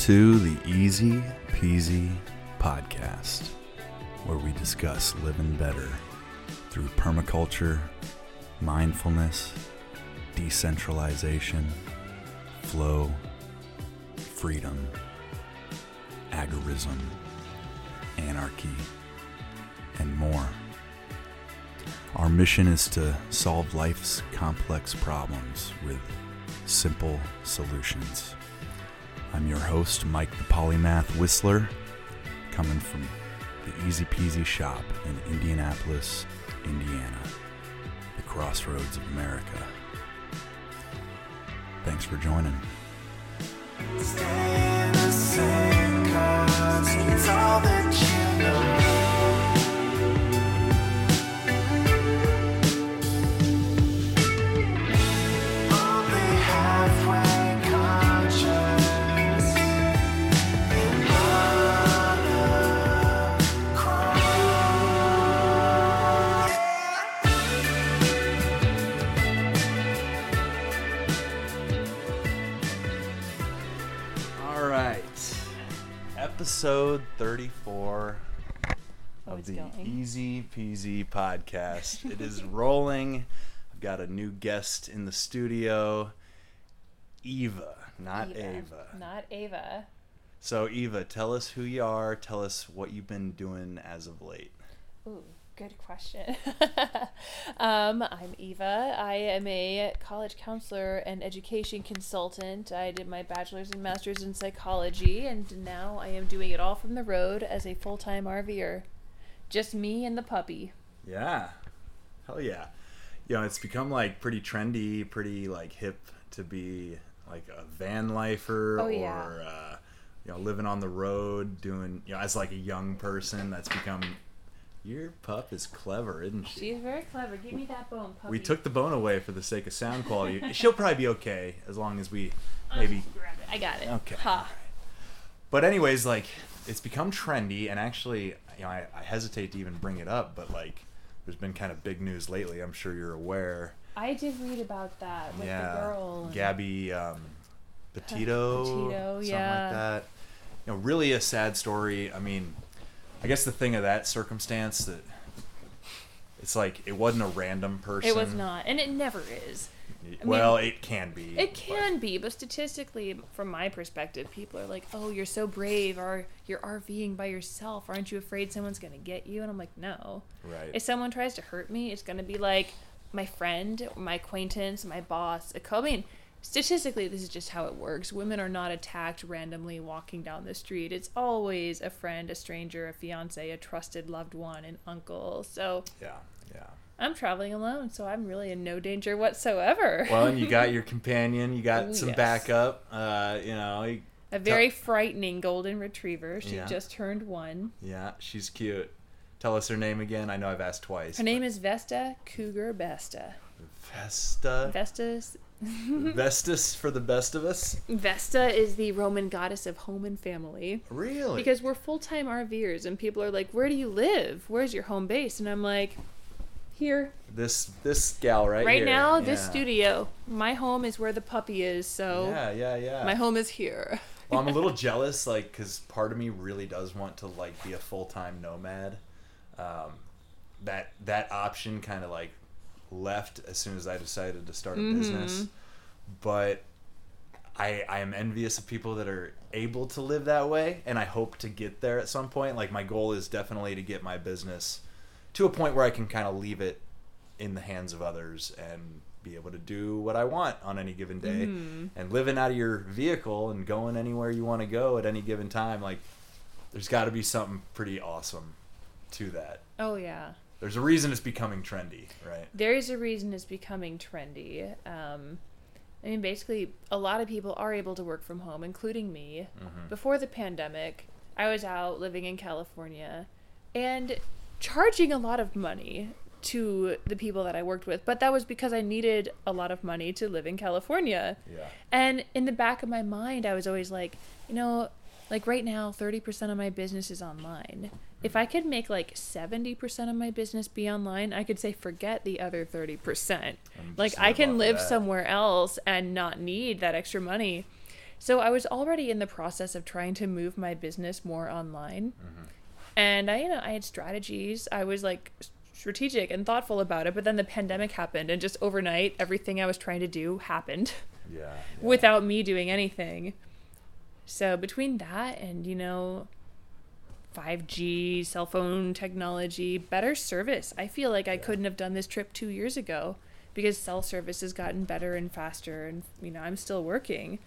To the Easy Peasy Podcast, where we discuss living better through permaculture, mindfulness, decentralization, flow, freedom, agorism, anarchy, and more. Our mission is to solve life's complex problems with simple solutions. I'm your host, Mike the Polymath Whistler, coming from the Easy Peasy shop in Indianapolis, Indiana, the crossroads of America. Thanks for joining. Stay the same 'cause it's all that you know. 34 Oh, of the going. Easy Peasy podcast. it is rolling. I've got a new guest in the studio, Eva, not Ava. Not Ava. So, Eva, tell us who you are. Tell us what you've been doing as of late. Ooh, good question. um, I'm Eva. I am a college counselor and education consultant. I did my bachelor's and master's in psychology, and now I am doing it all from the road as a full time RVer. Just me and the puppy. Yeah. Hell yeah. You know, it's become like pretty trendy, pretty like hip to be like a van lifer Oh, or uh, you know, living on the road, doing you know, as like a young person that's become your pup is clever, isn't she? She's very clever. Give me that bone, puppy. we took the bone away for the sake of sound quality. She'll probably be okay as long as we maybe grab it. I got it. Okay. Ha. But anyways, like it's become trendy, and actually, you know, I, I hesitate to even bring it up, but like there's been kind of big news lately. I'm sure you're aware. I did read about that with yeah, the girl. Gabby um, Petito, Petito, something yeah. like that. You know, really a sad story. I mean, I guess the thing of that circumstance that it's like it wasn't a random person. It was not, and it never is. I well, mean, it can be. It but- can be, but statistically, from my perspective, people are like, "Oh, you're so brave," or "You're RVing by yourself. Aren't you afraid someone's gonna get you?" And I'm like, "No. Right. If someone tries to hurt me, it's gonna be like my friend, my acquaintance, my boss. A co- I mean, statistically, this is just how it works. Women are not attacked randomly walking down the street. It's always a friend, a stranger, a fiance, a trusted loved one, an uncle. So yeah, yeah. I'm traveling alone, so I'm really in no danger whatsoever. Well, and you got your companion. You got Ooh, some yes. backup. Uh, you know, you- A very frightening golden retriever. She Yeah. just turned one. yeah, she's cute. Tell us her name again. I know I've asked twice. Her name is Vesta Cougar Besta. Vesta. Vesta's Vestus for the best of us. Vesta is the Roman goddess of home and family. Really? Because we're full time RVers and people are like, Where do you live? Where's your home base? And I'm like, Here. this this gal right here. Right here. now, this studio. My home is where the puppy is, so Yeah, yeah, yeah. my home is here. well, I'm a little jealous, like, because part of me really does want to like be a full time nomad. Um, that that option kind of like left as soon as I decided to start a Mm-hmm. business, but I I am envious of people that are able to live that way, and I hope to get there at some point. Like my goal is definitely to get my business to a point where I can kind of leave it in the hands of others and be able to do what I want on any given day Mm-hmm. and living out of your vehicle and going anywhere you want to go at any given time like there's got to be something pretty awesome to that Oh, yeah. There's a reason it's becoming trendy right there is a reason it's becoming trendy. Um, I mean, basically, a lot of people are able to work from home, including me. Before the pandemic, I was out living in California and charging a lot of money to the people that I worked with, but that was because I needed a lot of money to live in California. yeah And in the back of my mind, I was always like, you know, like right now, 30% of my business is online. If I could make like 70% of my business be online, I could say, forget the other 30%. And Like, I can live that. somewhere else and not need that extra money. So I was already in the process of trying to move my business more online. And I, you know, I had strategies. I was like strategic and thoughtful about it, but then the pandemic happened and just overnight everything I was trying to do happened Yeah. yeah. without me doing anything. So between that and, you know, 5G, cell phone technology, better service. I feel like I couldn't have done this trip 2 years ago because cell service has gotten better and faster and you know, I'm still working.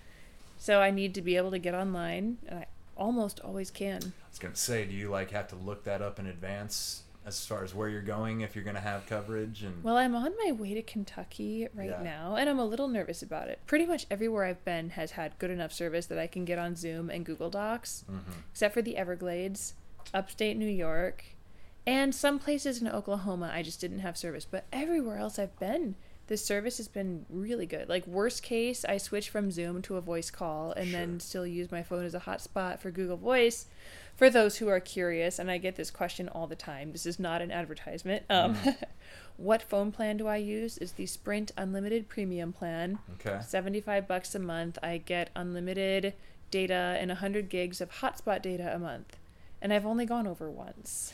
So I need to be able to get online and I almost always can. I was gonna say, do you like have to look that up in advance as far as where you're going if you're gonna have coverage and Well, I'm on my way to Kentucky right Yeah. now, and I'm a little nervous about it. Pretty much everywhere I've been has had good enough service that I can get on Zoom and Google Docs, Mm-hmm. except for the Everglades, upstate New York, and some places in Oklahoma I just didn't have service. But everywhere else I've been, the service has been really good. Like, worst case, I switch from Zoom to a voice call and then still use my phone as a hotspot for Google Voice for those who are curious, and I get this question all the time. This is not an advertisement. Um, what phone plan do I use? Is the Sprint Unlimited Premium plan. Okay. 75 bucks a month. I get unlimited data and 100 gigs of hotspot data a month. And I've only gone over once.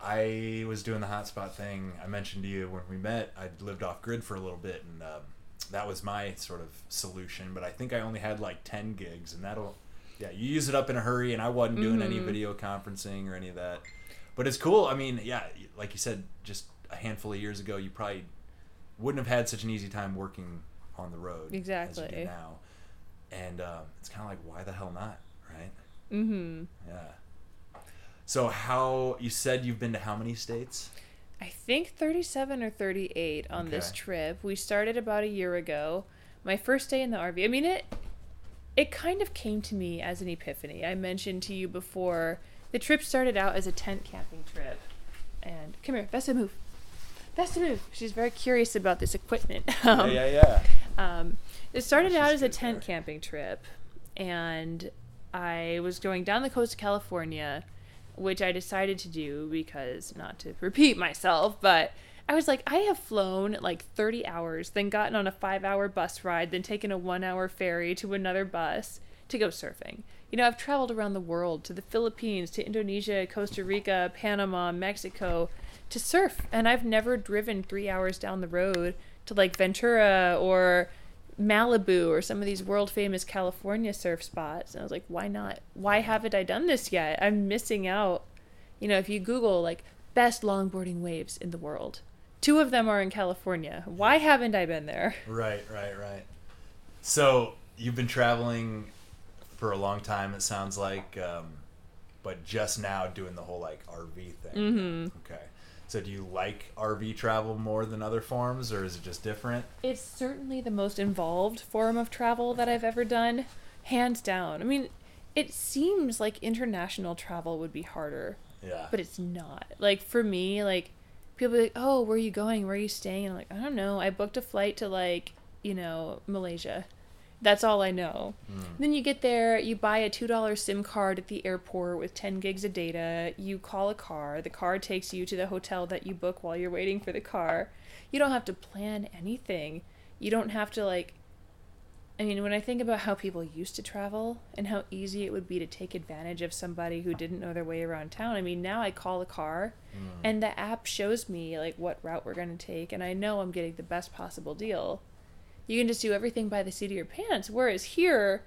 I was doing the hotspot thing. I mentioned to you when we met. I lived off grid for a little bit, and um, that was my sort of solution. But I think I only had like ten gigs, and that'll, yeah, you use it up in a hurry. And I wasn't doing any video conferencing or any of that. But it's cool. I mean, yeah, like you said, just a handful of years ago, you probably wouldn't have had such an easy time working on the road as you Exactly. do now. And um, it's kind of like, why the hell not, right? Mm-hmm. Yeah. So how you said you've been to how many states? I think 37 or 38 on this trip. We started about a year ago. My first day in the RV. I mean it it kind of came to me as an epiphany. I mentioned to you before the trip started out as a tent camping trip. And come here, Vesta move. Vesta move. She's very curious about this equipment. Um, yeah, yeah, yeah. um, it started She's out as a tent there. camping trip, and I was going down the coast of California, which I decided to do because not to repeat myself, but I was like, I have flown like 30 hours, then gotten on a five hour bus ride, then taken a one hour ferry to another bus to go surfing. You know, I've traveled around the world to the Philippines, to Indonesia, Costa Rica, Panama, Mexico to surf, and I've never driven three hours down the road to like Ventura or Malibu or some of these world famous California surf spots. And I was like, why not? Why haven't I done this yet? I'm missing out. You know, if you Google like best longboarding waves in the world, two of them are in California. Why haven't I been there? Right, right, right. So you've been traveling for a long time. It sounds like, um, but just now doing the whole like RV thing. Mm-hmm. Okay. So do you like RV travel more than other forms, or is it just different? It's certainly the most involved form of travel that I've ever done, hands down. I mean, it seems like international travel would be harder, Yeah. but it's not. Like for me, like people be like, "Oh, where are you going? Where are you staying?" And I'm like, "I don't know. I booked a flight to like, you know, Malaysia." That's all I know. Hmm. Then you get there, you buy a $2 SIM card at the airport with 10 gigs of data, you call a car, the car takes you to the hotel that you book while you're waiting for the car. You don't have to plan anything. You don't have to like I mean, when I think about how people used to travel and how easy it would be to take advantage of somebody who didn't know their way around town, I mean, now I call a car mm. and the app shows me like what route we're going to take and I know I'm getting the best possible deal. You can just do everything by the seat of your pants whereas here,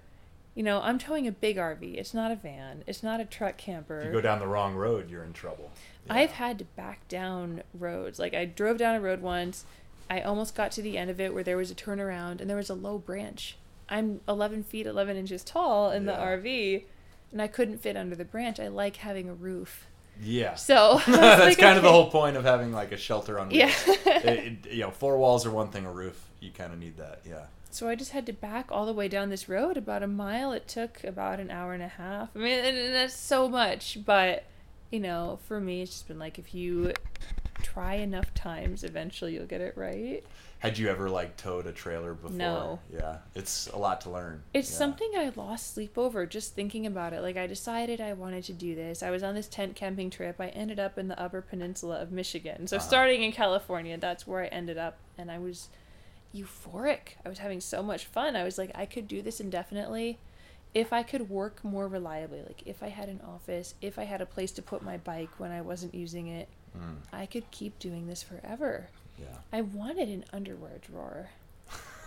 you know, I'm towing a big RV. It's not a van. It's not a truck camper. If you go down the wrong road, you're in trouble. I've had to back down roads. Like I drove down a road once. I almost got to the end of it where there was a turnaround and there was a low branch. I'm 11 feet 11 inches tall in the RV, and I couldn't fit under the branch. I like having a roof. Yeah. So That's like, kind of the whole point of having like a shelter on. Yeah. It- it- you know, four walls are one thing. A roof, you kind of need that. Yeah. So I just had to back all the way down this road about a mile. It took about an hour and a half. I mean, and that's so much, but you know, for me, it's just been like if you try enough times, eventually you'll get it right. Had you ever like towed a trailer before? No. Yeah, it's a lot to learn. It's Yeah. something I lost sleep over just thinking about it. Like I decided I wanted to do this. I was on this tent camping trip. I ended up in the Upper Peninsula of Michigan. So Uh-huh. starting in California, that's where I ended up, and I was euphoric. I was having so much fun. I was like, I could do this indefinitely. if I could work more reliably, like if I had an office, if I had a place to put my bike when I wasn't using it, Mm, I could keep doing this forever. Yeah. I wanted an underwear drawer.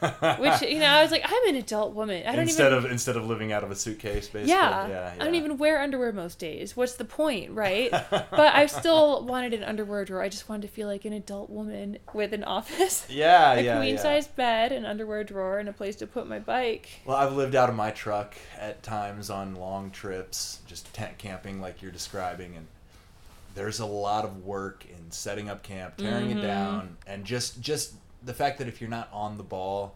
Which you know, I was like, I'm an adult woman. I don't instead even of instead of living out of a suitcase, basically. yeah, yeah, I don't even wear underwear most days. What's the point, right? but I still wanted an underwear drawer. I just wanted to feel like an adult woman with an office, Yeah, a yeah, queen yeah. size bed, an underwear drawer, and a place to put my bike. Well, I've lived out of my truck at times on long trips, just tent camping like you're describing, and there's a lot of work in setting up camp, tearing Mm-hmm. it down, and just just the fact that if you're not on the ball,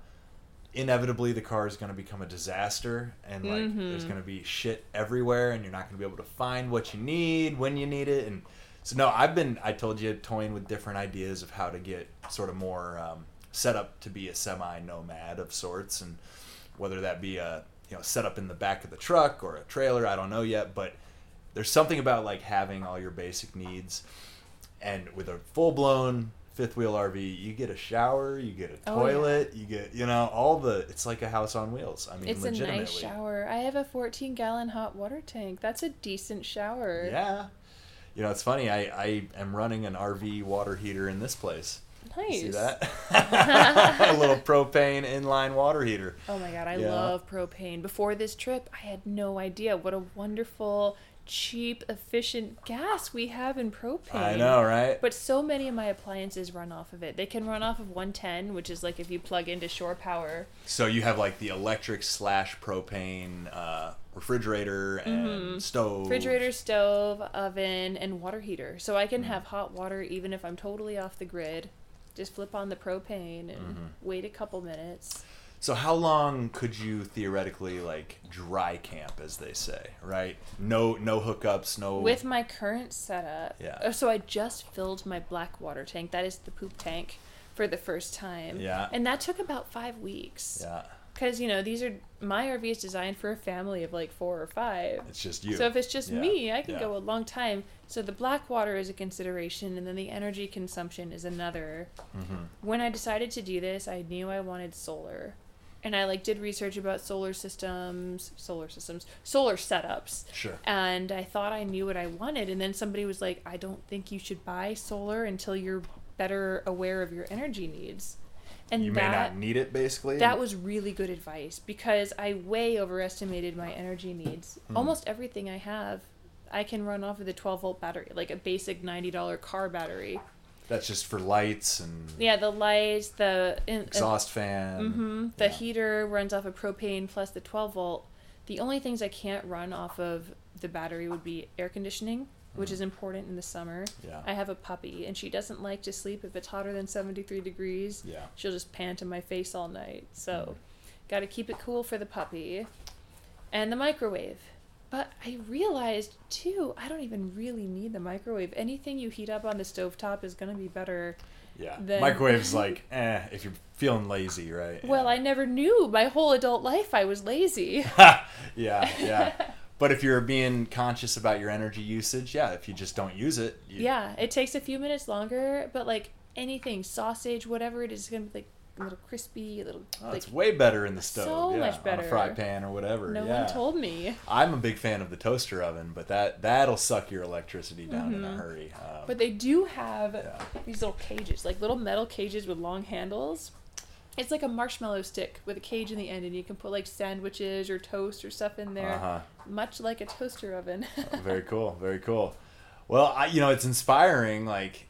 inevitably the car is going to become a disaster, and like Mm-hmm. there's going to be shit everywhere, and you're not going to be able to find what you need when you need it, and so no, I've been I told you toying with different ideas of how to get sort of more um, set up to be a semi nomad of sorts, and whether that be a you know set up in the back of the truck or a trailer, I don't know yet, but there's something about like having all your basic needs, and with a full blown fifth wheel RV, you get a shower, you get a Oh, yeah. toilet, you get you know all the it's like a house on wheels. I mean, It's a nice shower. I have a 14 gallon hot water tank. That's a decent shower. Yeah. You know, it's funny. I, I am running an RV water heater in this place. Nice. See that? a little propane inline water heater. Oh my god, I Yeah. love propane. Before this trip, I had no idea what a wonderful, cheap, efficient gas we have in propane. I know, right? But so many of my appliances run off of it. They can run off of 110, which is like if you plug into shore power. So you have like the electric slash propane uh, refrigerator and stove. Mm-hmm. Refrigerator, stove, oven, and water heater. So I can have hot water even if I'm totally off the grid. Just flip on the propane and Mm-hmm. wait a couple minutes. So how long could you theoretically like dry camp, as they say, right? No, no hookups, no. With my current setup, Yeah. uh, so I just filled my black water tank. That is the poop tank for the first time. Yeah. And that took about five weeks. Yeah, Because, you know, these are, my RV is designed for a family of like four or five. it's just you. So if it's just Yeah, me, I can yeah. go a long time. So the black water is a consideration, and then the energy consumption is another. Mm-hmm. When I decided to do this, I knew I wanted solar, and I like did research about solar systems, solar systems, solar setups. Sure. And I thought I knew what I wanted, and then somebody was like, "I don't think you should buy solar until you're better aware of your energy needs." And you may not need it, basically. that was really good advice because I way overestimated my energy needs. Hmm. Almost everything I have, I can run off of the 12 volt battery, like a basic $90 car battery. That's just for lights and Yeah, the lights, the in, exhaust fan. hmm the Yeah. heater runs off of propane plus the 12 volt. The only things I can't run off of the battery would be air conditioning, which is important in the summer. Yeah. I have a puppy, and she doesn't like to sleep if it's hotter than 73 degrees. Yeah. She'll just pant in my face all night. So, got to keep it cool for the puppy. And the microwave. But I realized, too, I don't even really need the microwave. Anything you heat up on the stovetop is going to be better. Yeah. Then- Microwave's like, eh, if you're feeling lazy, right? Well, I never knew. My whole adult life, I was lazy. Yeah, yeah. But if you're being conscious about your energy usage, yeah, if you just don't use it, you, yeah, it takes a few minutes longer, but like anything, sausage, whatever it is, is going to be like a little crispy, a little. Oh, like, it's way better in the stove. so yeah, much On a fry pan or whatever. no yeah. one told me. I'm a big fan of the toaster oven, but that that'll suck your electricity down in a hurry. Um, Mm-hmm. But they do have Yeah. these little cages, like little metal cages with long handles. It's like a marshmallow stick with a cage in the end, and you can put like sandwiches or toast or stuff in there, Uh-huh. much like a toaster oven. very cool, very cool. Well, I, you know, it's inspiring. Like,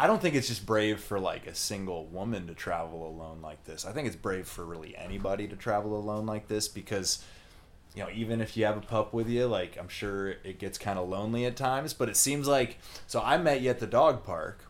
I don't think it's just brave for like a single woman to travel alone like this. I think it's brave for really anybody to travel alone like this because, you know, even if you have a pup with you, like I'm sure it gets kind of lonely at times. But it seems like so I met you at the dog park,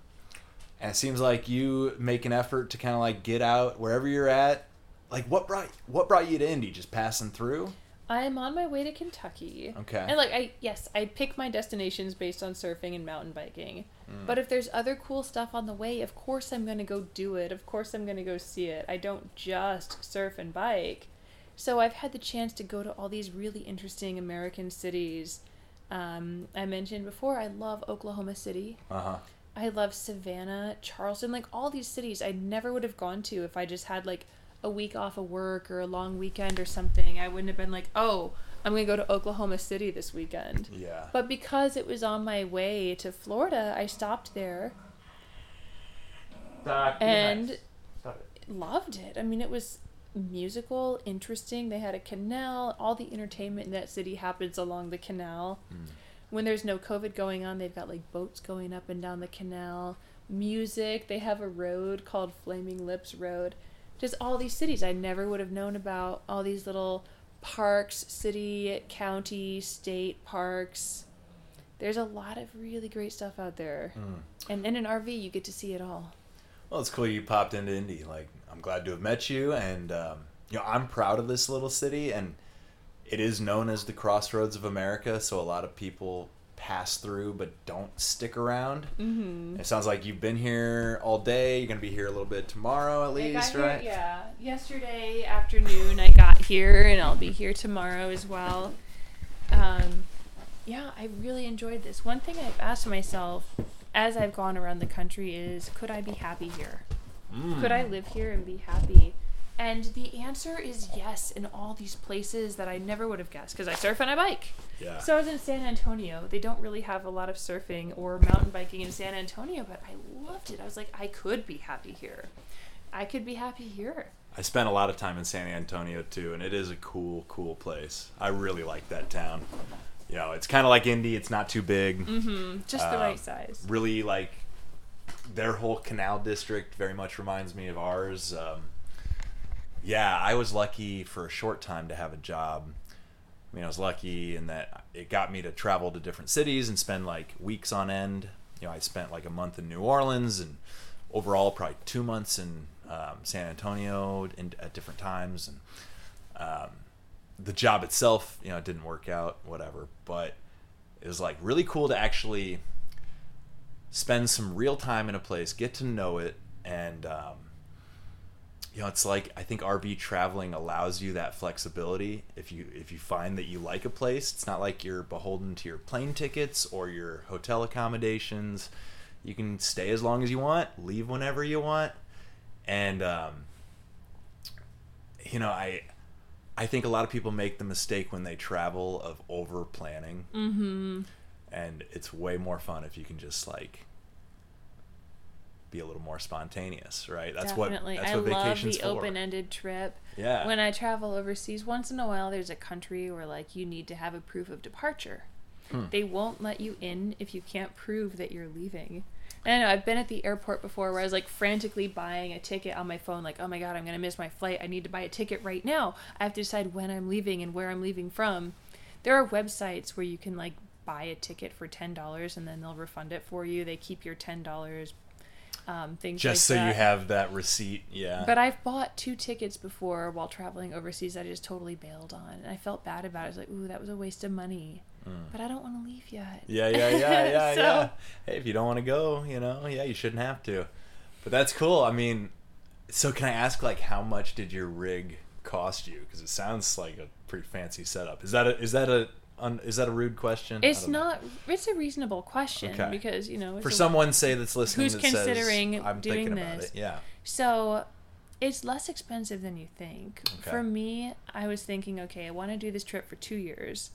and it seems like you make an effort to kind of like get out wherever you're at. Like, what brought what brought you to Indy? Just passing through? I'm on my way to Kentucky. Okay. And like I yes, I pick my destinations based on surfing and mountain biking. Mm. But if there's other cool stuff on the way, of course I'm going to go do it. Of course I'm going to go see it. I don't just surf and bike. So I've had the chance to go to all these really interesting American cities. Um, I mentioned before I love Oklahoma City. Uh huh. I love Savannah, Charleston, like all these cities I never would have gone to if I just had like a week off of work or a long weekend or something, I wouldn't have been like, oh, I'm going to go to Oklahoma City this weekend. Yeah. But because it was on my way to Florida, I stopped there and loved it. I mean, it was musical, interesting. They had a canal. All the entertainment in that city happens along the canal. Hmm. When there's no COVID going on, they've got like boats going up and down the canal. Music. They have a road called Flaming Lips Road. Just all these cities I never would have known about. All these little parks, city, county, state parks. There's a lot of really great stuff out there. And in an RV, you get to see it all. Well, it's cool you popped into Indy. Like, I'm glad to have met you, and um, you know, I'm proud of this little city, and it is known as the crossroads of America. So a lot of people pass through but don't stick around. Mm-hmm. It sounds like you've been here all day. You're gonna be here a little bit tomorrow, at least, got here- right? yeah. Yesterday afternoon, I got here, and I'll be here tomorrow as well. Um, yeah, I really enjoyed this. One thing I've asked myself as I've gone around the country is, could I be happy here? Could I live here and be happy? And the answer is yes in all these places that I never would have guessed because I surf and I bike. Yeah. So I was in San Antonio. They don't really have a lot of surfing or mountain biking in San Antonio, but I loved it. I was like, I could be happy here. I could be happy here. I spent a lot of time in San Antonio too, and it is a cool, cool place. I really like that town. You know, it's kind of like Indy. It's not too big. Mm-hmm. Just the Uh, right size. really like their whole canal district very much reminds me of ours. Um, yeah, I was lucky for a short time to have a job. I mean, I was lucky in that it got me to travel to different cities and spend like weeks on end. You know, I spent like a month in New Orleans and overall probably two months in um, San Antonio in, at different times. And um, the job itself, you know, it didn't work out, whatever. But it was like really cool to actually spend some real time in a place, get to know it, and um, you know, it's like I think RV traveling allows you that flexibility. If you if you find that you like a place, it's not like you're beholden to your plane tickets or your hotel accommodations. You can stay as long as you want, leave whenever you want, and um, you know, I I think a lot of people make the mistake when they travel of over planning Mm-hmm. and it's way more fun if you can just like be a little more spontaneous, right? That's Definitely. what that's I what love vacation's the open-ended trip. Yeah. When I travel overseas, once in a while, there's a country where like you need to have a proof of departure. Hmm. They won't let you in if you can't prove that you're leaving. And I know I've been at the airport before where I was like frantically buying a ticket on my phone, like, oh my god, I'm gonna miss my flight. I need to buy a ticket right now. I have to decide when I'm leaving and where I'm leaving from. There are websites where you can like buy a ticket for ten dollars and then they'll refund it for you. They keep your ten dollars. Um, things just like so you have that receipt, yeah. But I've bought two tickets before while traveling overseas. that I just totally bailed on, and I felt bad about it. I was like, "Ooh, that was a waste of money." But I don't want to leave yet. Mm. yeah, yeah, yeah, yeah, So- yeah. Hey, if you don't want to go, you know, yeah, you shouldn't have to. But that's cool. I mean, so can I ask like how much did your rig cost you? Because it sounds like a pretty fancy setup. Is that a is that a un, is that a rude question? It's don't know. It's a reasonable question Okay. because you know for a- someone say that's listening Who's that says, considering I'm doing thinking about this? it. Yeah. So it's less expensive than you think. Okay. For me, I was thinking, okay, I want to do this trip for two years.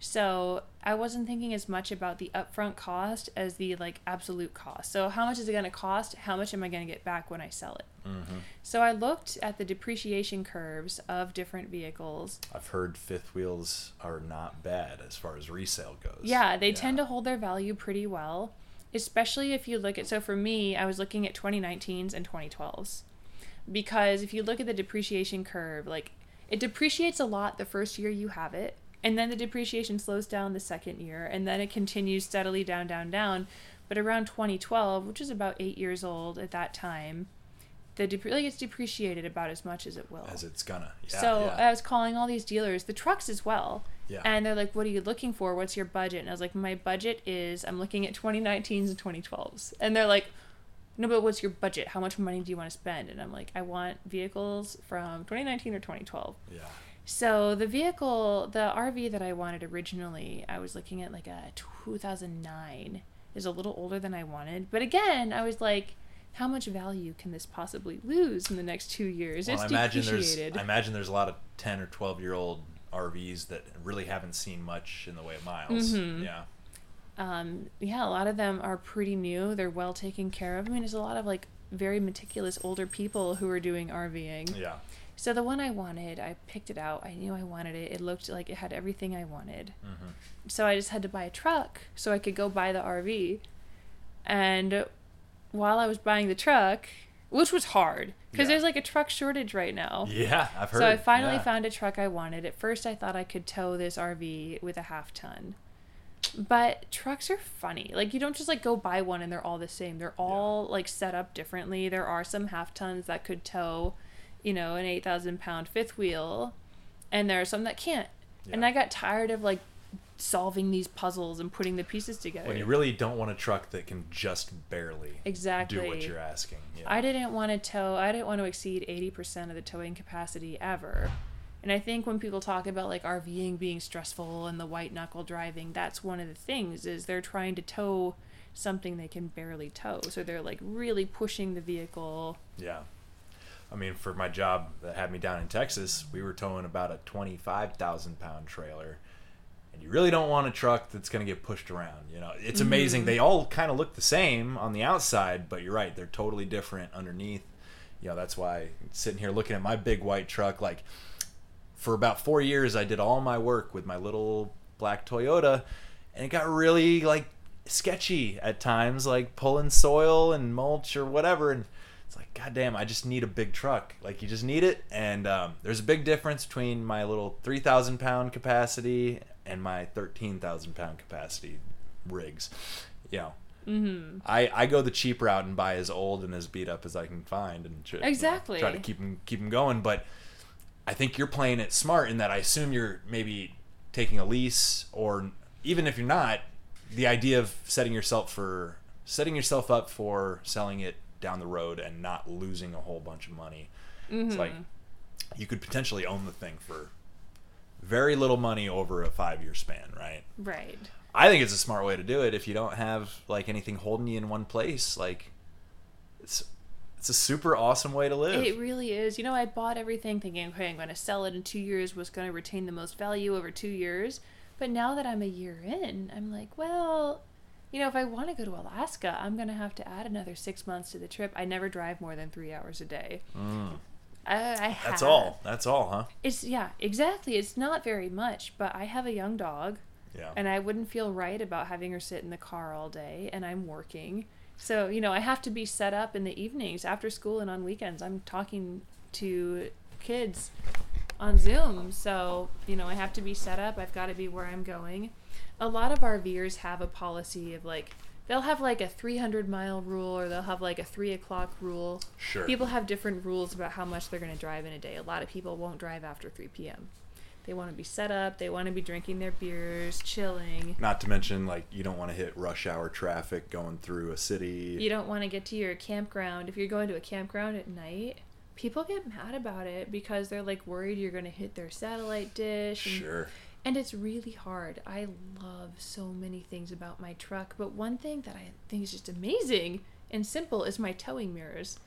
So I wasn't thinking as much about the upfront cost as the like absolute cost. So how much is it going to cost? How much am I going to get back when I sell it? Mm-hmm. So I looked at the depreciation curves of different vehicles. I've heard fifth wheels are not bad as far as resale goes. Yeah, they tend to hold their value pretty well, especially if you look at. So for me, I was looking at 2019s and 2012s because if you look at the depreciation curve, like it depreciates a lot the first year you have it, and then the depreciation slows down the second year, and then it continues steadily down, down, down. But around 2012, which is about eight years old at that time, the dep- like it's depreciated about as much as it will. as it's gonna. Yeah, so yeah. I was calling all these dealers, the trucks as well. Yeah. And they're like, "What are you looking for? What's your budget?" And I was like, "My budget is I'm looking at 2019s and 2012s." And they're like, "No, but what's your budget? How much money do you want to spend?" And I'm like, "I want vehicles from 2019 or 2012." yeah. So the vehicle, the RV that I wanted originally, I was looking at like a 2009. Is a little older than I wanted, but again, I was like, how much value can this possibly lose in the next two years? Well, it's I imagine there's depreciated. I imagine there's a lot of ten or twelve year old RVs that really haven't seen much in the way of miles. Mhm. Yeah. um, yeah, a lot of them are pretty new. They're well taken care of. I mean, there's a lot of like very meticulous older people who are doing RVing. Yeah. So the one I wanted, I picked it out. I knew I wanted it. It looked like it had everything I wanted. Mhm. So I just had to buy a truck so I could go buy the RV. And while I was buying the truck, which was hard because Yeah. there's like a truck shortage right now. Yeah, I've heard. So I finally yeah. found a truck I wanted. At first, I thought I could tow this RV with a half ton. But trucks are funny. Like you don't just like go buy one and they're all the same. They're all like set up differently. There are some half tons that could tow, you know, an 8,000 pound fifth wheel, and there are some that can't. And I got tired of like solving these puzzles and putting the pieces together. when you really don't want a truck that can just barely Exactly. do what you're asking. Yeah. I didn't want to tow, I didn't want to exceed 80% of the towing capacity ever. And I think when people talk about like RVing being stressful and the white knuckle driving, that's one of the things is they're trying to tow something they can barely tow. So they're like really pushing the vehicle. Yeah. I mean, for my job that had me down in Texas, we were towing about a 25,000 pound trailer. And you really don't want a truck that's going to get pushed around. You know, it's amazing. Mm-hmm. They all kind of look the same on the outside, but you're right. They're totally different underneath. You know, that's why sitting here looking at my big white truck, like for about four years, I did all my work with my little black Toyota, and it got really like sketchy at times, like pulling soil and mulch or whatever. And it's like, goddamn, I just need a big truck. Like you just need it. And um, there's a big difference between my little three thousand pound capacity and my thirteen thousand pound capacity rigs. You know. Mm-hmm. I, I go the cheap route and buy as old and as beat up as I can find and tr- you know, try to keep them keep them going. But I think you're playing it smart in that I assume you're maybe taking a lease or even if you're not, the idea of setting yourself for setting yourself up for selling it down the road and not losing a whole bunch of money. It's mm-hmm. like you could potentially own the thing for very little money over a five year span, right? Right. I think it's a smart way to do it if you don't have like anything holding you in one place. Like it's it's a super awesome way to live. It really is. You know, I bought everything thinking, okay, I'm going to sell it in two years, was going to retain the most value over two years. But now that I'm a year in, I'm like, well, you know, if I want to go to Alaska, I'm going to have to add another six months to the trip. I never drive more than three hours a day. Mm. I, I That's all. That's all, huh? It's, yeah, exactly. It's not very much, but I have a young dog Yeah. and I wouldn't feel right about having her sit in the car all day and I'm working. So, you know, I have to be set up in the evenings after school and on weekends. I'm talking to kids on Zoom. So, you know, I have to be set up. I've got to be where I'm going. A lot of RVers have a policy of like, they'll have like a 300 mile rule or they'll have like a 3 o'clock rule. Sure. People have different rules about how much they're going to drive in a day. A lot of people won't drive after 3 p.m. They want to be set up, they want to be drinking their beers, chilling. Not to mention like you don't want to hit rush hour traffic going through a city. You don't want to get to your campground. If you're going to a campground at night, people get mad about it because they're like worried you're going to hit their satellite dish. Sure. And it's really hard. I love so many things about my truck, but one thing that I think is just amazing and simple is my towing mirrors.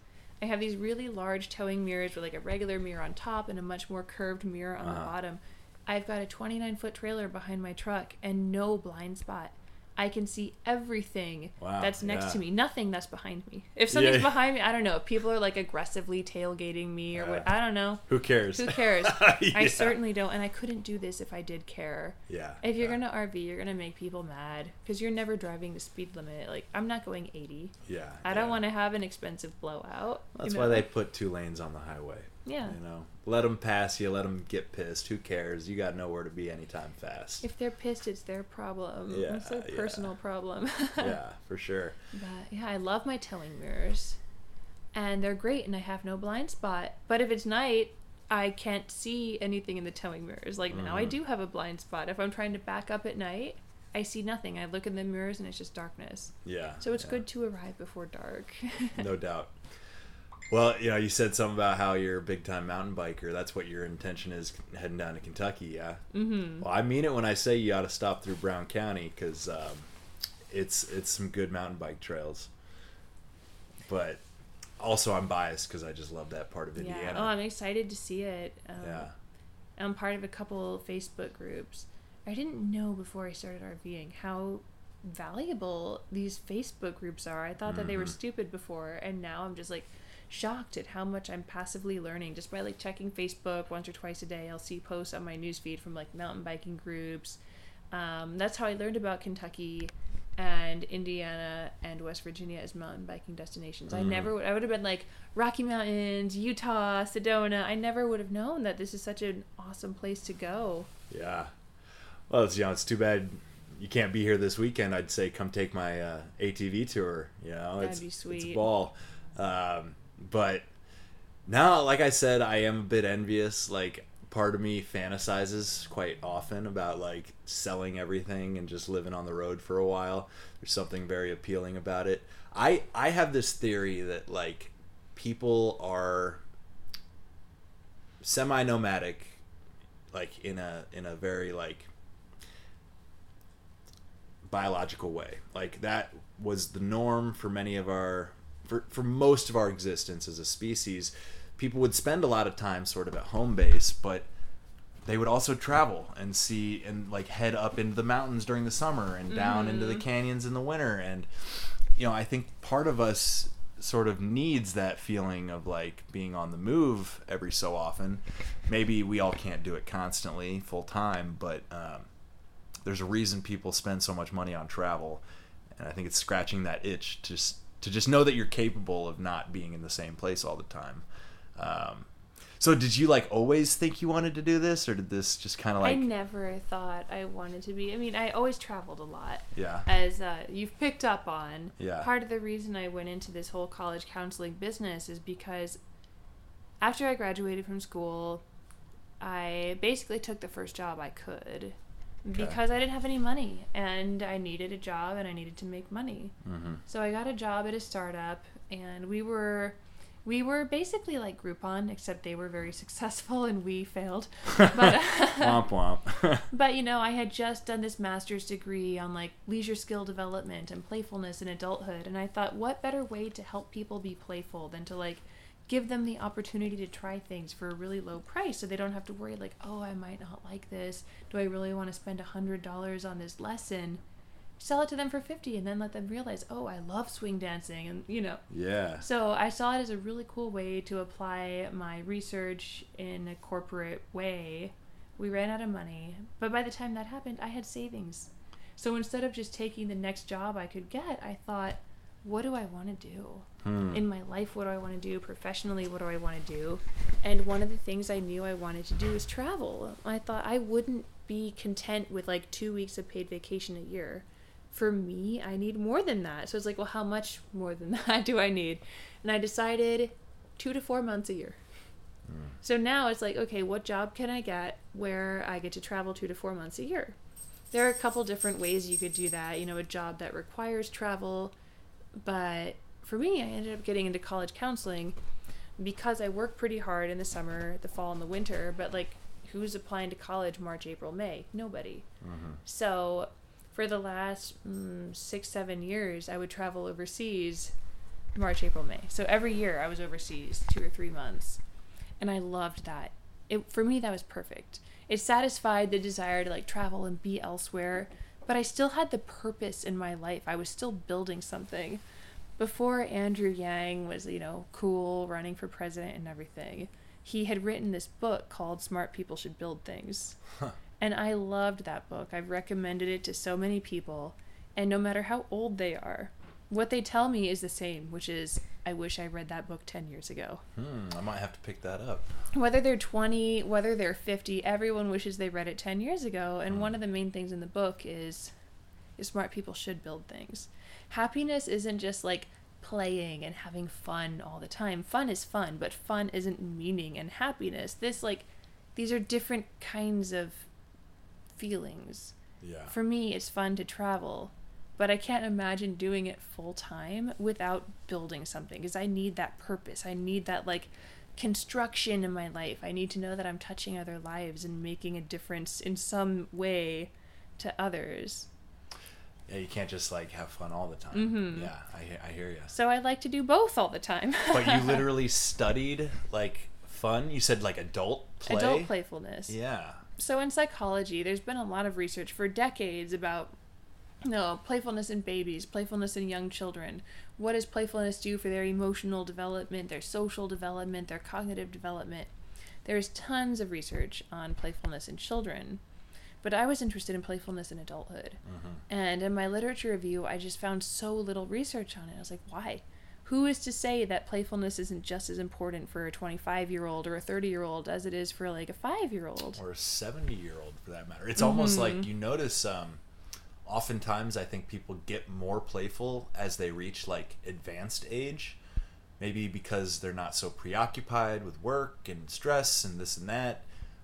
I have these really large towing mirrors with like a regular mirror on top and a much more curved mirror on the Uh-huh. bottom. I've got a 29 foot trailer behind my truck and no blind spot. I can see everything Wow, that's next yeah. to me, nothing that's behind me. If something's Yeah. behind me, I don't know. If people are like aggressively tailgating me or what, I don't know. Who cares? Who cares? I certainly don't, and I couldn't do this if I did care. Yeah. If you're yeah. gonna RV, you're gonna make people mad because you're never driving the speed limit. Like I'm not going 80. Yeah. I don't want to have an expensive blowout. you That's know? why they put two lanes on the highway. Yeah. You know, let them pass you. Let them get pissed. Who cares? You got nowhere to be anytime fast. If they're pissed, it's their problem. Yeah, it's their yeah. personal problem. yeah, for sure. But yeah, I love my towing mirrors, and they're great, and I have no blind spot. But if it's night, I can't see anything in the towing mirrors. Like now, I Mhm. do have a blind spot. If I'm trying to back up at night, I see nothing. I look in the mirrors, and it's just darkness. Yeah. So it's yeah. good to arrive before dark. no doubt. Well, you know, you said something about how you're a big time mountain biker. That's what your intention is heading down to Kentucky, yeah? mm-hmm. Well, I mean it when I say you ought to stop through Brown County because um, it's it's some good mountain bike trails. But also I'm biased because I just love that part of Yeah. Indiana. Oh, I'm excited to see it. Um, yeah. I'm part of a couple Facebook groups. I didn't know before I started RVing how valuable these Facebook groups are. I thought that they were Mhm. stupid before, and now I'm just like shocked at how much I'm passively learning just by like checking Facebook once or twice a day. I'll see posts on my newsfeed from like mountain biking groups. Um, that's how I learned about Kentucky and Indiana and West Virginia as mountain biking destinations. I Mhm. never would. I would have been like Rocky Mountains, Utah, Sedona. I never would have known that this is such an awesome place to go. Yeah. Well, it's you know, it's too bad you can't be here this weekend. I'd say come take my uh, ATV tour. You know, That'd it's, be It's a ball. Um, but now, like I said, I am a bit envious. Like part of me fantasizes quite often about like selling everything and just living on the road for a while. There's something very appealing about it. I I have this theory that like people are semi nomadic like in a in a very like biological way like that was the norm for many of our for, for most of our existence as a species people would spend a lot of time sort of at home base but they would also travel and see and like head up into the mountains during the summer and down into the canyons in the winter. And you know i think part of us sort of needs that feeling of like being on the move every so often. Maybe we all can't do it constantly full time but um, there's a reason people spend so much money on travel. And i think it's scratching that itch to just to just know that you're capable of not being in the same place all the time um, so did you like always think you wanted to do this or did this just kind of like I never thought I wanted to be. I mean, I always traveled a lot. yeah as uh, you've picked up on. Yeah. Part of the reason I went into this whole college counseling business is because after I graduated from school, I basically took the first job I could because I didn't have any money and I needed a job and I needed to make money. mm-hmm. So I got a job at a startup and we were we were basically like Groupon except they were very successful and we failed. But womp womp but you know, I had just done this master's degree on like leisure skill development and playfulness in adulthood, and I thought, what better way to help people be playful than to like give them the opportunity to try things for a really low price, so they don't have to worry like, oh, I might not like this. Do I really want to spend a hundred dollars on this lesson? Sell it to them for fifty, and then let them realize, oh, I love swing dancing, and you know. yeah So I saw it as a really cool way to apply my research in a corporate way. We ran out of money, but by the time that happened, I had savings. So instead of just taking the next job I could get, I thought, what do I want to do? Hmm. In my life, what do I want to do? Professionally, what do I want to do? And one of the things I knew I wanted to do was travel. I thought I wouldn't be content with like two weeks of paid vacation a year. For me, I need more than that. So it's like, well, how much more than that do I need? And I decided two to four months a year. So now it's like, okay, what job can I get where I get to travel two to four months a year? There are a couple different ways you could do that. You know, a job that requires travel, but for me, I ended up getting into college counseling because I work pretty hard in the summer, the fall, and the winter. But like, who's applying to college March, April, May? Nobody. So for the last mm, six, seven years, I would travel overseas March, April, May. So every year I was overseas two or three months. And I loved that. It, for me, that was perfect. It satisfied the desire to like travel and be elsewhere, but I still had the purpose in my life. I was still building something. Before Andrew Yang was, you know, cool, running for president and everything, he had written this book called Smart People Should Build Things. And I loved that book. I've recommended it to so many people. And no matter how old they are, what they tell me is the same, which is, I wish I read that book 10 years ago. Hmm, I might have to pick that up. Whether they're 20, whether they're 50, everyone wishes they read it 10 years ago. And one of the main things in the book is, is smart people should build things. Happiness isn't just like playing and having fun all the time. Fun is fun, but fun isn't meaning and happiness. This, like, these are different kinds of feelings. Yeah. For me, it's fun to travel, but I can't imagine doing it full time without building something because I need that purpose. I need that like construction in my life. I need to know that I'm touching other lives and making a difference in some way to others. Yeah, you can't just like have fun all the time. Mm-hmm. Yeah, I, I hear you. So I like to do both all the time. But you literally studied like fun. You said like adult play. Adult playfulness. Yeah. So in psychology, there's been a lot of research for decades about you know, playfulness in babies, playfulness in young children. What does playfulness do for their emotional development, their social development, their cognitive development? There's tons of research on playfulness in children. But I was interested in playfulness in adulthood. And in my literature review, I just found so little research on it. I was like, why? Who is to say that playfulness isn't just as important for a 25 year old or a 30 year old as it is for like a 5 year old? or a 70 year old for that matter. It's almost like you notice um oftentimes I think people get more playful as they reach like advanced age. Maybe because they're not so preoccupied with work and stress and this and that.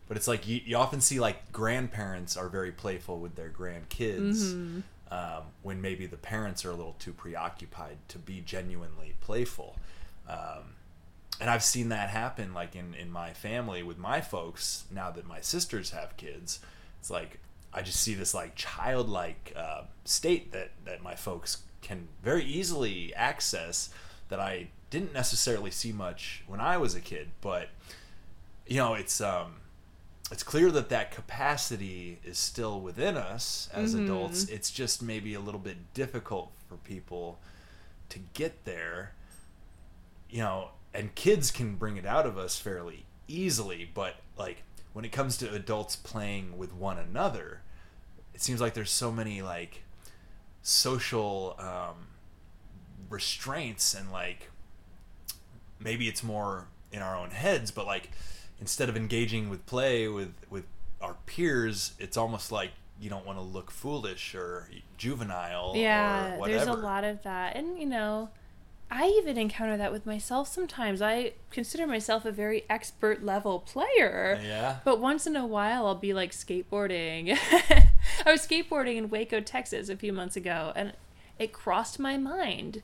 But it's like you, you often see like grandparents are very playful with their grandkids um, when maybe the parents are a little too preoccupied to be genuinely playful. Um, and I've seen that happen like in, in my family with my folks now that my sisters have kids. It's like I just see this like childlike uh, state that, that my folks can very easily access that I didn't necessarily see much when I was a kid. But you know, it's um, it's clear that that capacity is still within us as adults. It's just maybe a little bit difficult for people to get there. You know, and kids can bring it out of us fairly easily, but like when it comes to adults playing with one another, it seems like there's so many like social um, restraints and like maybe it's more in our own heads, but like instead of engaging with play with with our peers, it's almost like you don't want to look foolish or juvenile Yeah, or there's a lot of that. And, you know, I even encounter that with myself sometimes. I consider myself a very expert level player. Yeah. But once in a while, I'll be like skateboarding. I was skateboarding in Waco, Texas a few months ago, and it crossed my mind.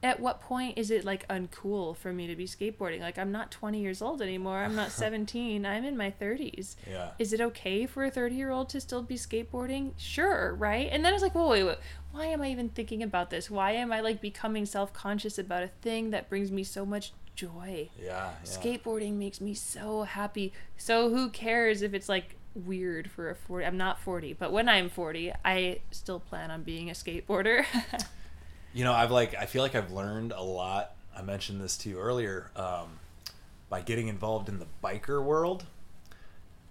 At what point is it like uncool for me to be skateboarding? Like, I'm not 20 years old anymore. I'm not 17. I'm in my 30s. Yeah. Is it okay for a 30 year old to still be skateboarding? Sure, right? And then I was like, whoa, wait, wait. Why am I even thinking about this? Why am I like becoming self conscious about a thing that brings me so much joy? Yeah, yeah. Skateboarding makes me so happy. So who cares if it's like weird for a 40? I'm not 40, but when I'm 40, I still plan on being a skateboarder. You know, I've like I feel like I've learned a lot. I mentioned this to you earlier um, by getting involved in the biker world.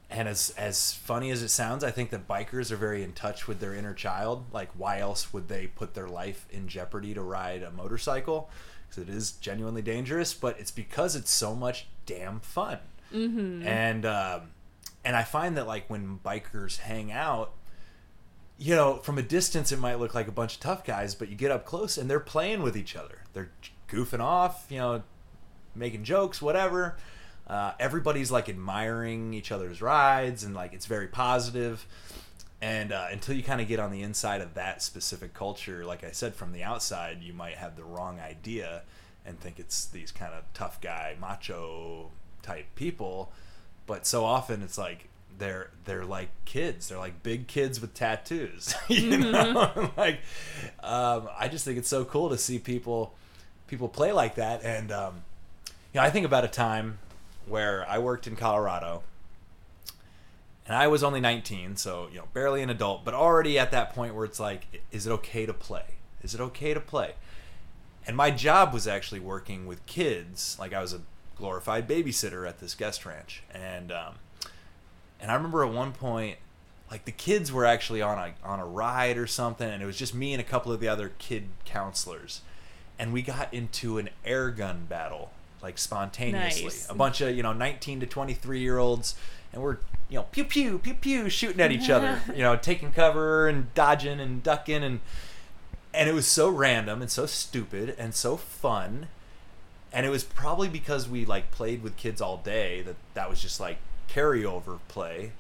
And as as funny as it sounds, I think that bikers are very in touch with their inner child. Like, why else would they put their life in jeopardy to ride a motorcycle? Because it is genuinely dangerous. But it's because it's so much damn fun. Mm-hmm. And um, and I find that like when bikers hang out, you know, from a distance it might look like a bunch of tough guys, but you get up close and they're playing with each other. They're goofing off, you know, making jokes, whatever. Uh, everybody's like admiring each other's rides and like it's very positive. And uh, until you kind of get on the inside of that specific culture, like I said, from the outside, you might have the wrong idea and think it's these kind of tough guy, macho type people. But so often it's like they're they're like kids. They're like big kids with tattoos. you know, like um, I just think it's so cool to see people people play like that. And um, you know, I think about a time where I worked in Colorado and I was only 19, so you know, barely an adult, but already at that point where it's like, is it okay to play? Is it okay to play? And my job was actually working with kids. Like I was a glorified babysitter at this guest ranch, and um, and I remember at one point, like the kids were actually on a on a ride or something, and it was just me and a couple of the other kid counselors, and we got into an air gun battle like spontaneously. Nice. A bunch of you know 19 to 23 year olds, and we're you know pew pew pew pew shooting at each other, you know taking cover and dodging and ducking and and it was so random and so stupid and so fun and it was probably because we like played with kids all day that that was just like carryover play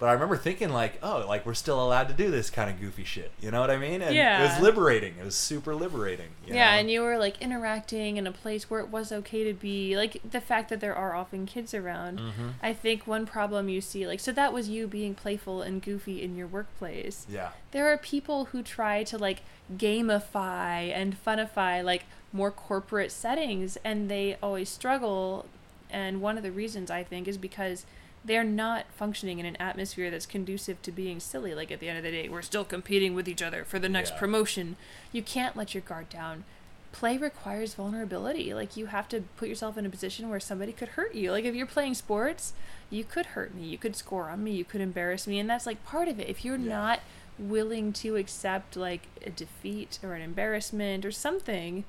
But I remember thinking like, oh, like we're still allowed to do this kind of goofy shit. You know what I mean? And it was liberating. It was super liberating. yeah, know? and you were like interacting in a place where it was okay to be like the fact that there are often kids around. Mm-hmm. I think one problem you see like so that was you being playful and goofy in your workplace. yeah, There are people who try to like gamify and funify like more corporate settings and they always struggle and one of the reasons I think is because they're not functioning in an atmosphere that's conducive to being silly. Like at the end of the day, we're still competing with each other for the next Yeah. promotion. You can't let your guard down. Play requires vulnerability. Like you have to put yourself in a position where somebody could hurt you. Like if you're playing sports, you could hurt me, you could score on me, you could embarrass me, and that's like part of it. If you're Yeah. not willing to accept like a defeat or an embarrassment or something,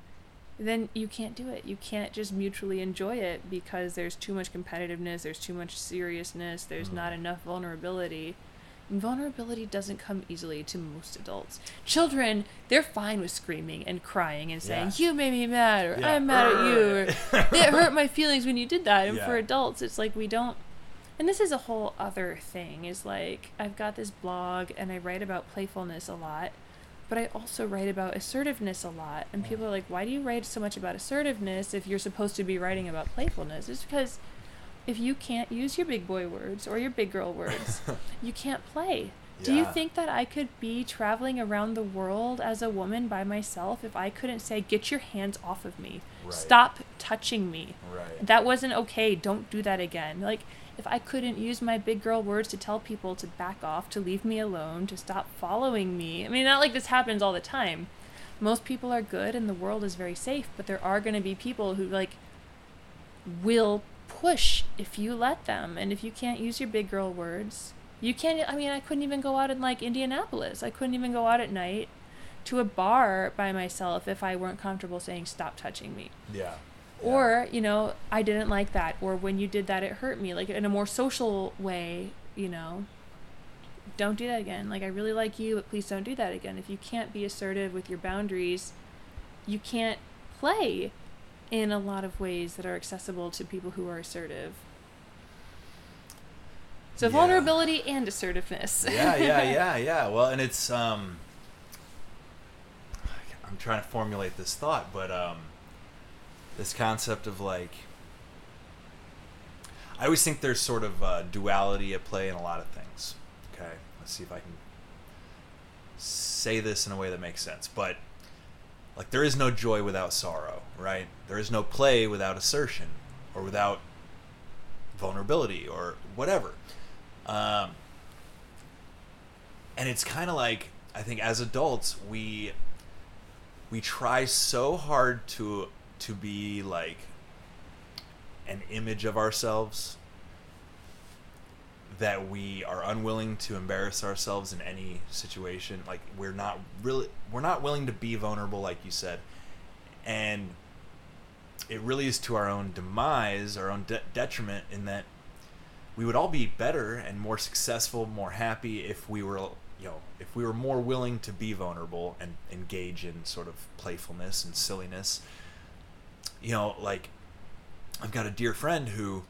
then you can't do it. You can't just mutually enjoy it because there's too much competitiveness, there's too much seriousness, there's Mhm. not enough vulnerability. And vulnerability doesn't come easily to most adults. Children, they're fine with screaming and crying and saying, Yeah. You made me mad, or Yeah. I'm mad at you, or it hurt my feelings when you did that. And Yeah. for adults, it's like we don't. And this is a whole other thing. Is like I've got this blog and I write about playfulness a lot, but I also write about assertiveness a lot. And people are like, "Why do you write so much about assertiveness if you're supposed to be writing about playfulness?" It's because if you can't use your big boy words or your big girl words, you can't play. Do you think that I could be traveling around the world as a woman by myself if I couldn't say, "Get your hands off of me. Right. Stop touching me." right. that wasn't okay don't do that again like if i couldn't use my big girl words to tell people to back off to leave me alone to stop following me. I mean not like this happens all the time. Most people are good and the world is very safe but there are going to be people who like will push if you let them. And if you can't use your big girl words you can't i mean i couldn't even go out in like indianapolis. I couldn't even go out at night to a bar by myself if i weren't comfortable saying stop touching me. Yeah. Or you know i didn't like that. Or when you did that it hurt me. Like in a more social way you know. Don't do that again. Like i really like you but please don't do that again. If you can't be assertive with your boundaries you can't play in a lot of ways that are accessible to people who are assertive. So Yeah. vulnerability and assertiveness. Yeah, yeah, yeah, yeah. Well, and it's um, I'm trying to formulate this thought, but um, this concept of like, I always think there's sort of uh, duality at play in a lot of things. Okay, let's see if I can say this in a way that makes sense. But like, there is no joy without sorrow, right? There is no play without assertion or without vulnerability or whatever. Um, and it's kind of like I think as adults we we try so hard to to be like an image of ourselves that we are unwilling to embarrass ourselves in any situation like we're not really we're not willing to be vulnerable like you said and it really is to our own demise our own de- detriment in that we would all be better and more successful, more happy if we were, you know, if we were more willing to be vulnerable and engage in sort of playfulness and silliness. You know, like I've got a dear friend who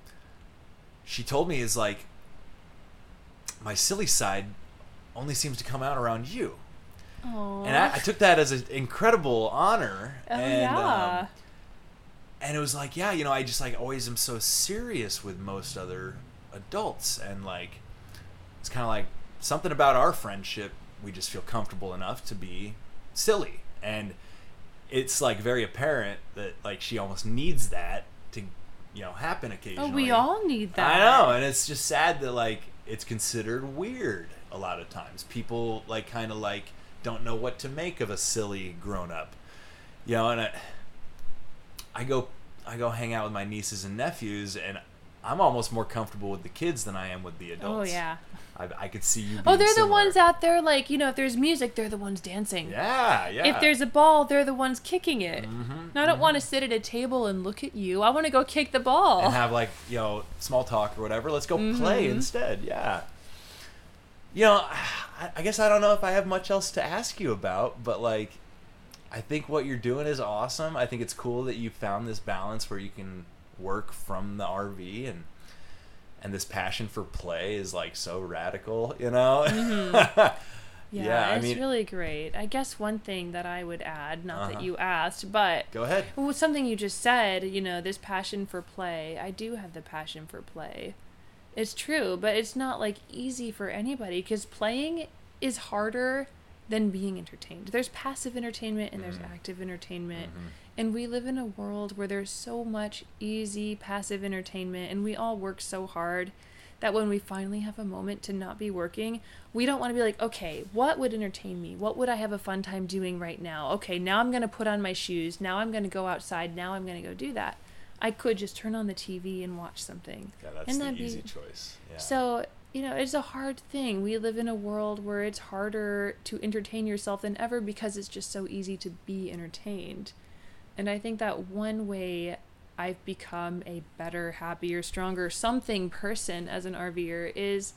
she told me is like my silly side only seems to come out around you. Aww. And I, I took that as an incredible honor. oh and, yeah um, and it was like yeah you know i just like always am so serious with most other adults and like it's kind of like something about our friendship we just feel comfortable enough to be silly and it's like very apparent that like she almost needs that to you know happen oh occasionally we all need that I know, and it's just sad that like it's considered weird a lot of times. People like kind of like don't know what to make of a silly grown up, you know. And I, I go, I go hang out with my nieces and nephews, and I'm almost more comfortable with the kids than I am with the oh, adults. oh yeah I, I could see you. Oh, they're the ones out there, like, you know, if there's music, they're the ones dancing. Yeah, yeah. If there's a ball, they're the ones kicking it. Mhm, And I don't want to sit at a table and look at you. I want to go kick the ball. and have like you know small talk or whatever. Let's go play Mhm. instead. Yeah. You know, I, I guess I don't know if I have much else to ask you about, but like, I think what you're doing is awesome. I think it's cool that you found this balance where you can work from the RV and and this passion for play is like so radical, you know? Yeah, Yeah, I it's mean- really great. I guess one thing that I would add, not Uh-huh. that you asked, but Go ahead. well, something you just said, you know, this passion for play. I do have the passion for play. It's true, but it's not like easy for anybody because playing is harder than being entertained. There's passive entertainment and there's Mm-hmm. active entertainment. And we live in a world where there's so much easy passive entertainment and we all work so hard that when we finally have a moment to not be working, we don't want to be like, okay, what would entertain me? What would I have a fun time doing right now? Okay, now I'm going to put on my shoes. Now I'm going to go outside. Now I'm going to go do that. I could just turn on the TV and watch something. Yeah, that's and the that'd be- easy choice. Yeah. So, you know, it's a hard thing. We live in a world where it's harder to entertain yourself than ever because it's just so easy to be entertained. And I think that one way I've become a better, happier, stronger something person as an RVer is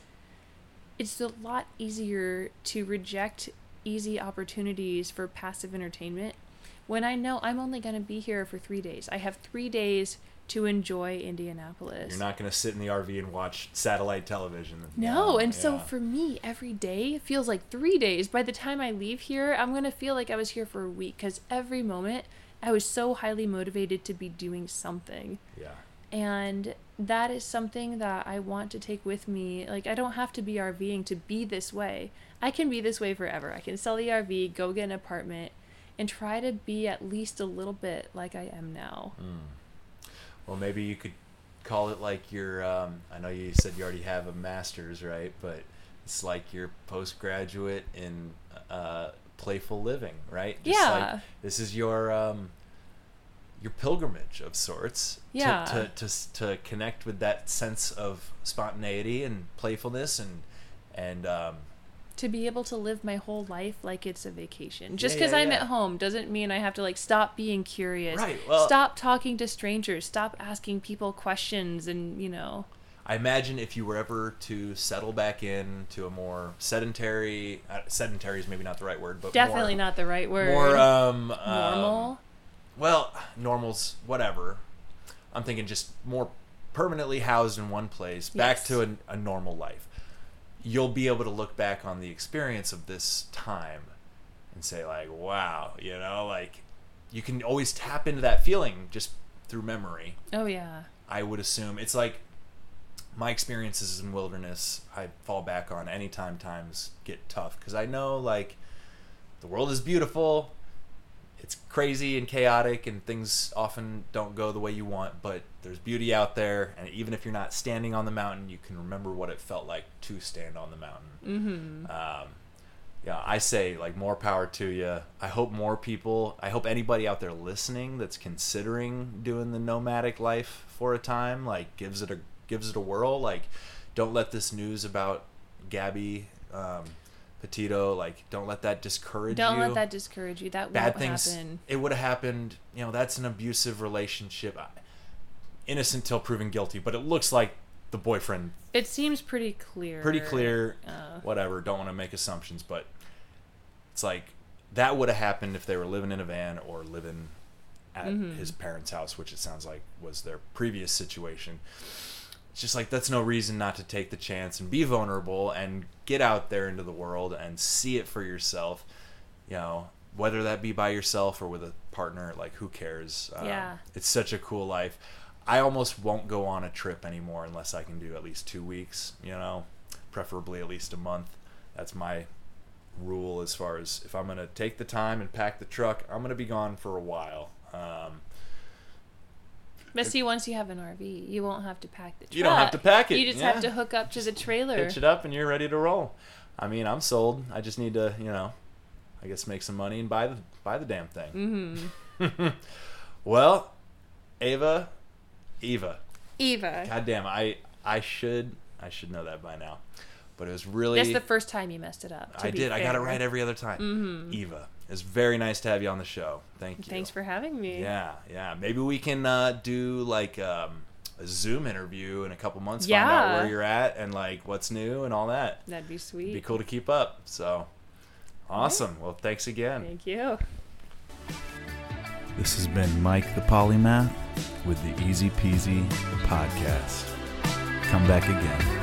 it's a lot easier to reject easy opportunities for passive entertainment when I know I'm only going to be here for three days. I have three days to enjoy Indianapolis. You're not going to sit in the RV and watch satellite television. No, Yeah, and so yeah. for me, every day feels like three days. By the time I leave here, I'm gonna feel like I was here for a week because every moment I was so highly motivated to be doing something, yeah. and that is something that I want to take with me. Like I don't have to be RVing to be this way. I can be this way forever. I can sell the RV, go get an apartment, and try to be at least a little bit like I am now. Well, maybe you could call it like your. Um, I know you said you already have a master's, right? But it's like your postgraduate in uh, playful living, right? Just Yeah. Like, this is your um, your pilgrimage of sorts. to- Yeah. To, to s- to connect with that sense of spontaneity and playfulness and and um, to be able to live my whole life like it's a vacation. Just Yeah, because yeah, I'm yeah. at home doesn't mean I have to like stop being curious. Right, well- stop talking to strangers. Stop asking people questions and, you know. I imagine if you were ever to settle back in to a more sedentary, uh, sedentary is maybe not the right word, but Definitely more, not the right word. more um, um, Normal. well, normal's whatever. I'm thinking just more permanently housed in one place, back Yes. to a, a normal life. You'll be able to look back on the experience of this time and say like, wow, you know, like you can always tap into that feeling just through memory. oh yeah. I would assume it's like my experiences in wilderness I fall back on anytime times get tough because I know like the world is beautiful it's crazy and chaotic and things often don't go the way you want but there's beauty out there and even if you're not standing on the mountain you can remember what it felt like to stand on the mountain Mm-hmm. um, yeah, I say like more power to you. I hope more people. I hope anybody out there listening that's considering doing the nomadic life for a time, like gives it a gives it a whirl. Like, don't let this news about Gabby um, Petito like don't let that discourage Don't you. let that discourage you. That Bad things. happen. It would have happened. You know, that's an abusive relationship. Innocent till proven guilty, but it looks like the boyfriend It seems pretty clear. pretty clear. Uh, whatever. Don't want to make assumptions, but it's like that would have happened if they were living in a van or living at Mm-hmm. his parents' house, which it sounds like was their previous situation. It's just like that's no reason not to take the chance and be vulnerable and get out there into the world and see it for yourself. You know, whether that be by yourself or with a partner, like who cares? Um, Yeah. it's such a cool life. I almost won't go on a trip anymore unless I can do at least two weeks. You know, preferably at least a month. That's my rule as far as if I'm gonna take the time and pack the truck, I'm gonna be gone for a while. Um, but see, once you have an RV, you won't have to pack the truck. You don't have to pack it, You just yeah. have to hook up to the trailer. hitch it up and you're ready to roll. I mean, I'm sold. I just need to, you know, I guess make some money and buy the buy the damn thing. Mm-hmm. well, Ava, Eva, Eva. God damn, I I should I should know that by now, but it was really That's the first time you messed it up. I did. I got it right every other time. Mhm. Eva, it's very nice to have you on the show. Thank you. Thanks for having me. Yeah, yeah. Maybe we can uh, do like um, a Zoom interview in a couple months. Yeah. Find out where you're at and like what's new and all that. That'd be It'd sweet. be cool to keep up. So awesome. Well, thanks again. Thank you. This has been Mike the Polymath with the Easy Peasy podcast. come back again.